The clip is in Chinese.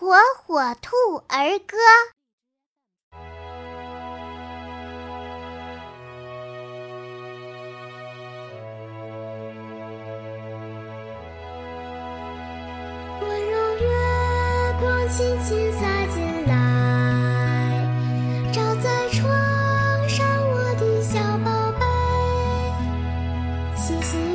火火兔儿歌。温柔月光轻轻洒进来照在窗上我的小宝贝嘻嘻。